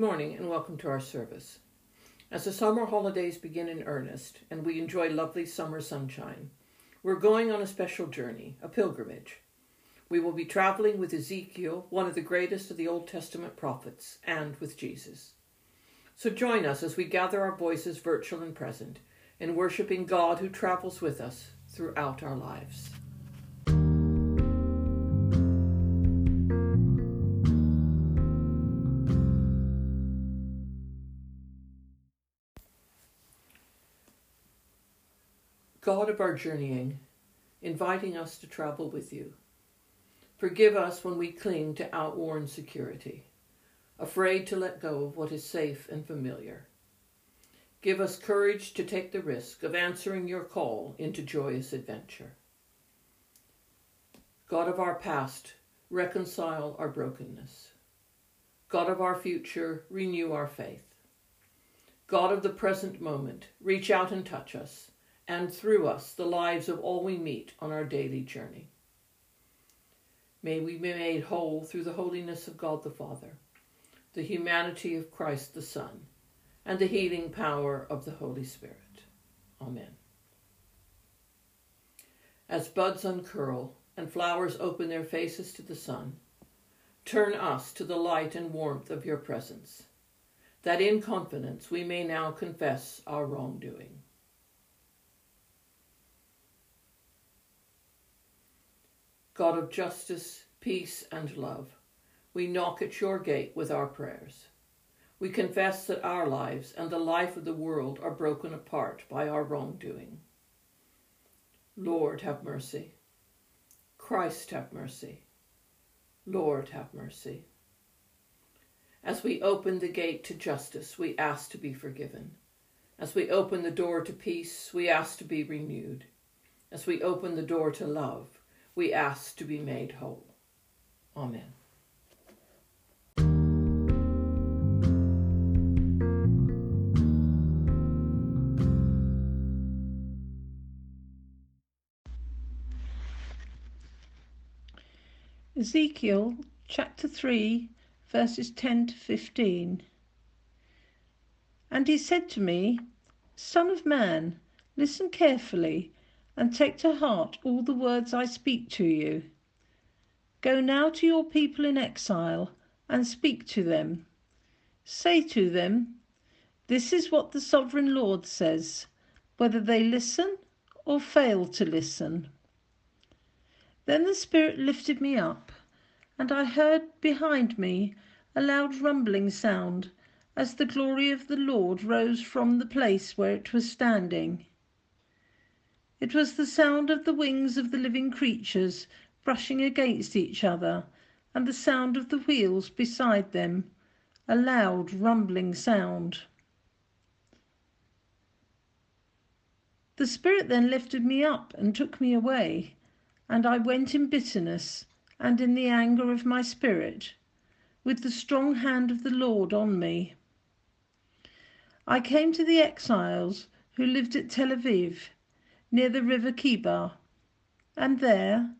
morning and welcome to our service. As the summer holidays begin in earnest and we enjoy lovely summer sunshine, we're going on a special journey, a pilgrimage. We will be traveling with Ezekiel, one of the greatest of the Old Testament prophets, and with Jesus. So join us as we gather our voices, virtual and present, in worshiping God who travels with us throughout our lives. God of our journeying, inviting us to travel with you. Forgive us when we cling to outworn security, afraid to let go of what is safe and familiar. Give us courage to take the risk of answering your call into joyous adventure. God of our past, reconcile our brokenness. God of our future, renew our faith. God of the present moment, reach out and touch us and through us the lives of all we meet on our daily journey. May we be made whole through the holiness of God the Father, the humanity of Christ the Son, and the healing power of the Holy Spirit. Amen. As buds uncurl and flowers open their faces to the sun, turn us to the light and warmth of your presence, that in confidence we may now confess our wrongdoing. God of justice, peace, and love, we knock at your gate with our prayers. We confess that our lives and the life of the world are broken apart by our wrongdoing. Lord, have mercy. Christ, have mercy. Lord, have mercy. As we open the gate to justice, we ask to be forgiven. As we open the door to peace, we ask to be renewed. As we open the door to love, we ask to be made whole. Amen. Ezekiel chapter 3, verses 10 to 15. And he said to me, Son of man, listen carefully and take to heart all the words I speak to you. Go now to your people in exile and speak to them. Say to them, This is what the sovereign Lord says, whether they listen or fail to listen. Then the Spirit lifted me up, and I heard behind me a loud rumbling sound as the glory of the Lord rose from the place where it was standing. It was the sound of the wings of the living creatures brushing against each other, and the sound of the wheels beside them, a loud rumbling sound. The Spirit then lifted me up and took me away, and I went in bitterness and in the anger of my spirit, with the strong hand of the Lord on me. I came to the exiles who lived at Tel Aviv near the river Chebar. And there,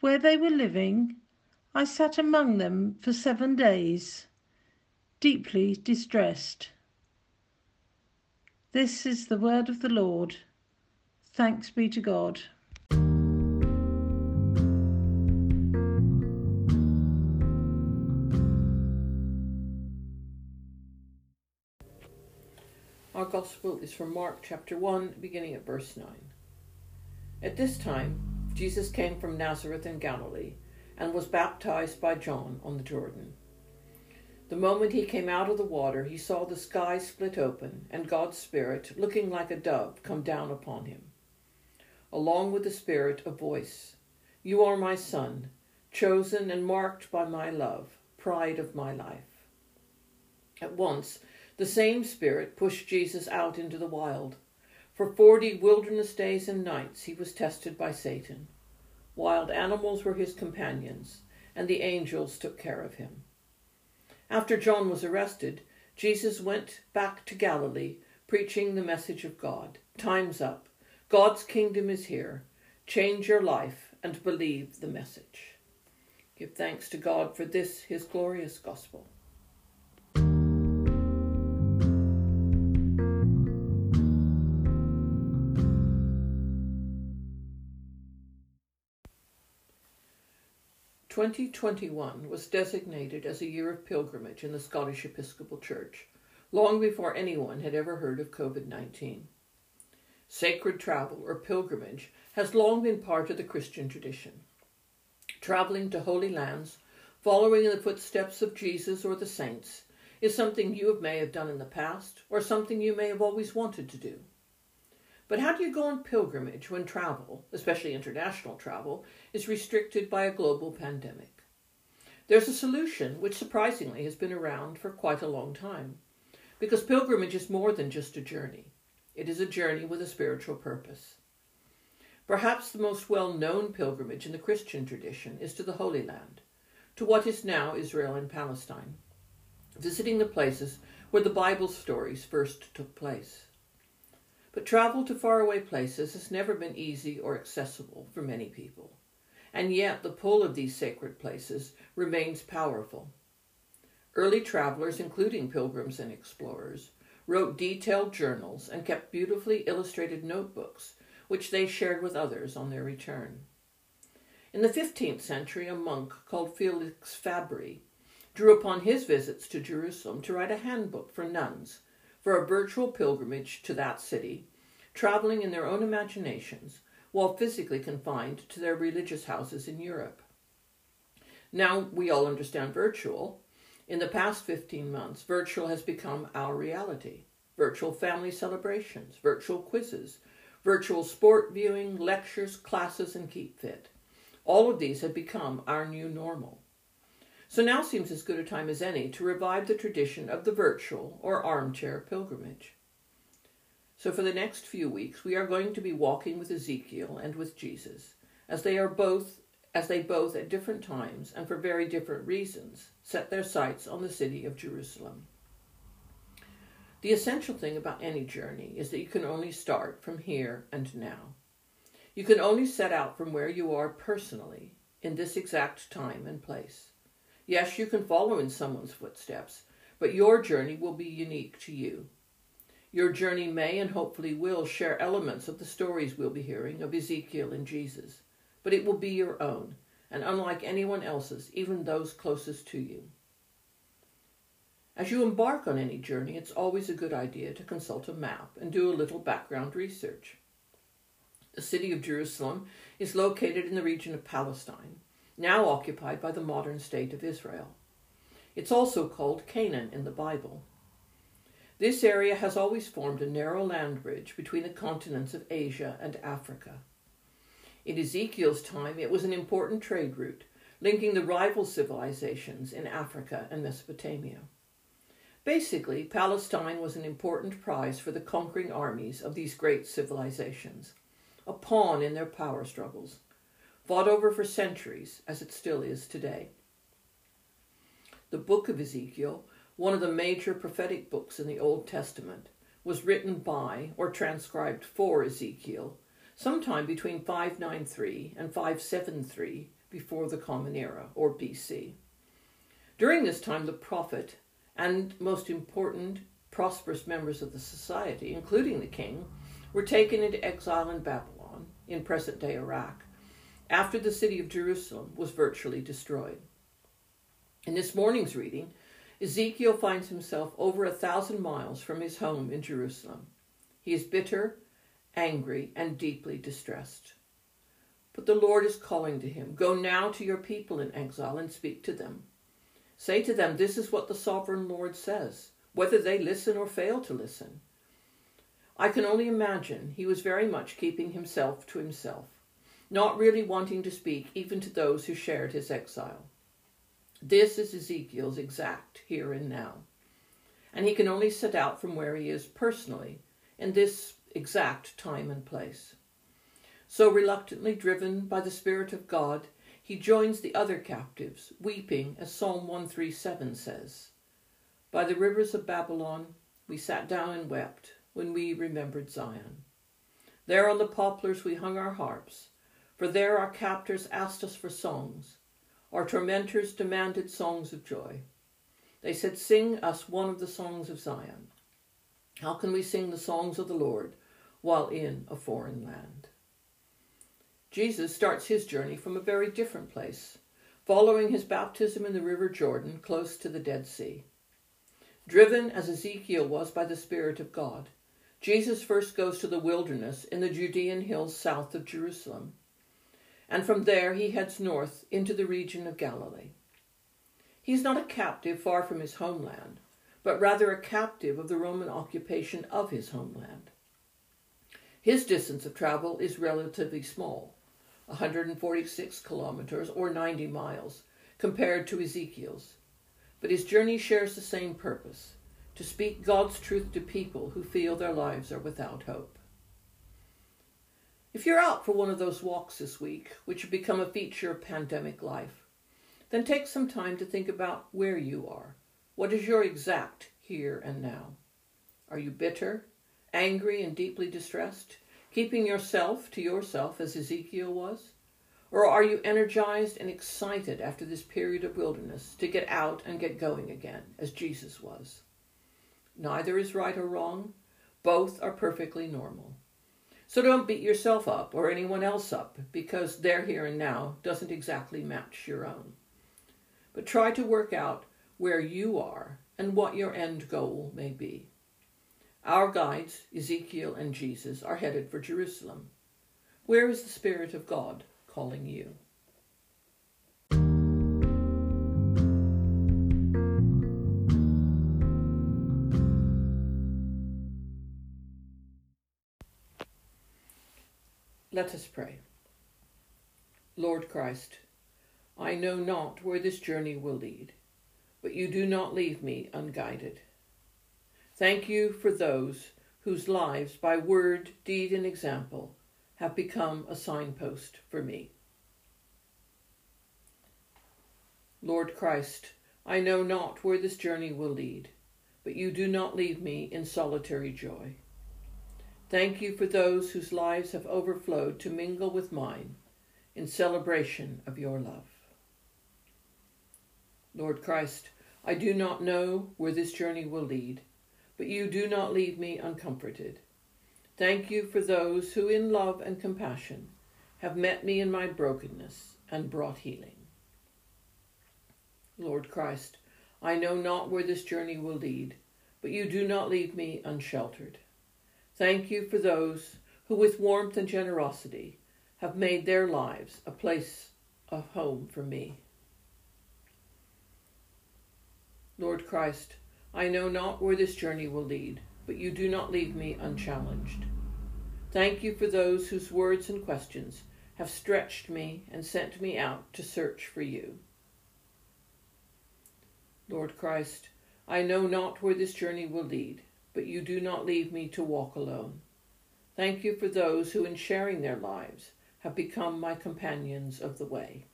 where they were living, I sat among them for seven days, deeply distressed. This is the word of the Lord. Thanks be to God. Our Gospel is from Mark chapter 1, beginning at verse 9. At this time, Jesus came from Nazareth in Galilee and was baptized by John on the Jordan. The moment he came out of the water, he saw the sky split open and God's Spirit, looking like a dove, come down upon him. Along with the Spirit, a voice You are my Son, chosen and marked by my love, pride of my life. At once, the same Spirit pushed Jesus out into the wild for forty wilderness days and nights he was tested by Satan. Wild animals were his companions, and the angels took care of him. After John was arrested, Jesus went back to Galilee, preaching the message of God. Time's up. God's kingdom is here. Change your life and believe the message. Give thanks to God for this, his glorious gospel. 2021 was designated as a year of pilgrimage in the Scottish Episcopal Church, long before anyone had ever heard of COVID 19. Sacred travel or pilgrimage has long been part of the Christian tradition. Traveling to holy lands, following in the footsteps of Jesus or the saints, is something you may have done in the past or something you may have always wanted to do. But how do you go on pilgrimage when travel, especially international travel, is restricted by a global pandemic? There's a solution which surprisingly has been around for quite a long time. Because pilgrimage is more than just a journey, it is a journey with a spiritual purpose. Perhaps the most well known pilgrimage in the Christian tradition is to the Holy Land, to what is now Israel and Palestine, visiting the places where the Bible stories first took place. But travel to faraway places has never been easy or accessible for many people. And yet the pull of these sacred places remains powerful. Early travelers, including pilgrims and explorers, wrote detailed journals and kept beautifully illustrated notebooks, which they shared with others on their return. In the 15th century, a monk called Felix Fabri drew upon his visits to Jerusalem to write a handbook for nuns for a virtual pilgrimage to that city, traveling in their own imaginations while physically confined to their religious houses in Europe. Now we all understand virtual. In the past 15 months, virtual has become our reality. Virtual family celebrations, virtual quizzes, virtual sport viewing, lectures, classes, and keep fit. All of these have become our new normal. So now seems as good a time as any to revive the tradition of the virtual or armchair pilgrimage. So for the next few weeks, we are going to be walking with Ezekiel and with Jesus, as they are both as they both at different times and for very different reasons set their sights on the city of Jerusalem. The essential thing about any journey is that you can only start from here and now. You can only set out from where you are personally in this exact time and place. Yes, you can follow in someone's footsteps, but your journey will be unique to you. Your journey may and hopefully will share elements of the stories we'll be hearing of Ezekiel and Jesus, but it will be your own, and unlike anyone else's, even those closest to you. As you embark on any journey, it's always a good idea to consult a map and do a little background research. The city of Jerusalem is located in the region of Palestine, now occupied by the modern state of Israel. It's also called Canaan in the Bible. This area has always formed a narrow land bridge between the continents of Asia and Africa. In Ezekiel's time, it was an important trade route, linking the rival civilizations in Africa and Mesopotamia. Basically, Palestine was an important prize for the conquering armies of these great civilizations, a pawn in their power struggles, fought over for centuries, as it still is today. The book of Ezekiel, one of the major prophetic books in the Old Testament, was written by or transcribed for Ezekiel sometime between 593 and 573 before the Common Era, or BC. During this time, the prophet and most important prosperous members of the society, including the king, were taken into exile in Babylon, in present day Iraq, after the city of Jerusalem was virtually destroyed. In this morning's reading, Ezekiel finds himself over a thousand miles from his home in Jerusalem. He is bitter, angry, and deeply distressed. But the Lord is calling to him Go now to your people in exile and speak to them. Say to them, This is what the sovereign Lord says, whether they listen or fail to listen. I can only imagine he was very much keeping himself to himself, not really wanting to speak even to those who shared his exile. This is Ezekiel's exact here and now. And he can only set out from where he is personally in this exact time and place. So reluctantly driven by the Spirit of God, he joins the other captives, weeping, as Psalm 137 says By the rivers of Babylon we sat down and wept when we remembered Zion. There on the poplars we hung our harps, for there our captors asked us for songs. Our tormentors demanded songs of joy. They said, Sing us one of the songs of Zion. How can we sing the songs of the Lord while in a foreign land? Jesus starts his journey from a very different place, following his baptism in the river Jordan close to the Dead Sea. Driven as Ezekiel was by the Spirit of God, Jesus first goes to the wilderness in the Judean hills south of Jerusalem, and from there he heads north into the region of Galilee. He is not a captive far from his homeland, but rather a captive of the Roman occupation of his homeland. His distance of travel is relatively small, 146 kilometers or 90 miles, compared to Ezekiel's. But his journey shares the same purpose to speak God's truth to people who feel their lives are without hope. If you're out for one of those walks this week, which have become a feature of pandemic life, then take some time to think about where you are. What is your exact here and now? Are you bitter, angry, and deeply distressed, keeping yourself to yourself as Ezekiel was? Or are you energized and excited after this period of wilderness to get out and get going again, as Jesus was? Neither is right or wrong. Both are perfectly normal. So don't beat yourself up or anyone else up because their here and now doesn't exactly match your own. But try to work out where you are and what your end goal may be. Our guides, Ezekiel and Jesus, are headed for Jerusalem. Where is the Spirit of God calling you? Let us pray. Lord Christ, I know not where this journey will lead, but you do not leave me unguided. Thank you for those whose lives, by word, deed, and example, have become a signpost for me. Lord Christ, I know not where this journey will lead, but you do not leave me in solitary joy. Thank you for those whose lives have overflowed to mingle with mine in celebration of your love. Lord Christ, I do not know where this journey will lead, but you do not leave me uncomforted. Thank you for those who, in love and compassion, have met me in my brokenness and brought healing. Lord Christ, I know not where this journey will lead, but you do not leave me unsheltered. Thank you for those who, with warmth and generosity, have made their lives a place of home for me. Lord Christ, I know not where this journey will lead, but you do not leave me unchallenged. Thank you for those whose words and questions have stretched me and sent me out to search for you. Lord Christ, I know not where this journey will lead, but you do not leave me to walk alone. Thank you for those who, in sharing their lives, have become my companions of the way.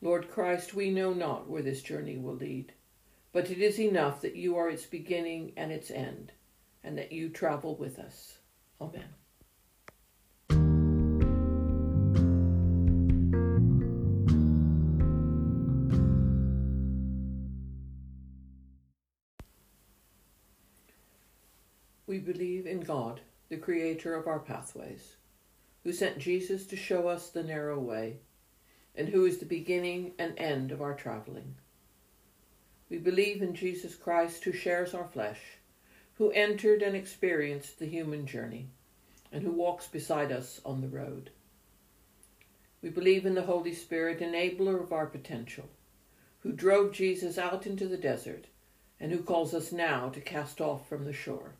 Lord Christ, we know not where this journey will lead, but it is enough that you are its beginning and its end, and that you travel with us. Amen. We believe in God, the creator of our pathways, who sent Jesus to show us the narrow way, and who is the beginning and end of our traveling. We believe in Jesus Christ, who shares our flesh, who entered and experienced the human journey, and who walks beside us on the road. We believe in the Holy Spirit, enabler of our potential, who drove Jesus out into the desert, and who calls us now to cast off from the shore.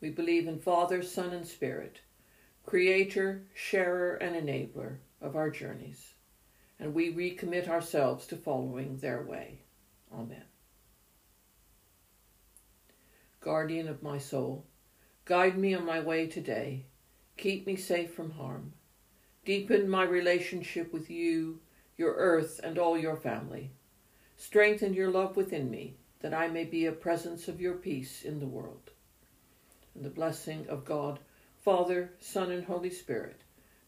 We believe in Father, Son, and Spirit, creator, sharer, and enabler of our journeys, and we recommit ourselves to following their way. Amen. Guardian of my soul, guide me on my way today. Keep me safe from harm. Deepen my relationship with you, your earth, and all your family. Strengthen your love within me, that I may be a presence of your peace in the world and the blessing of God, Father, Son, and Holy Spirit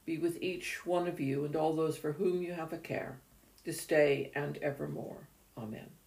be with each one of you and all those for whom you have a care, this day and evermore. Amen.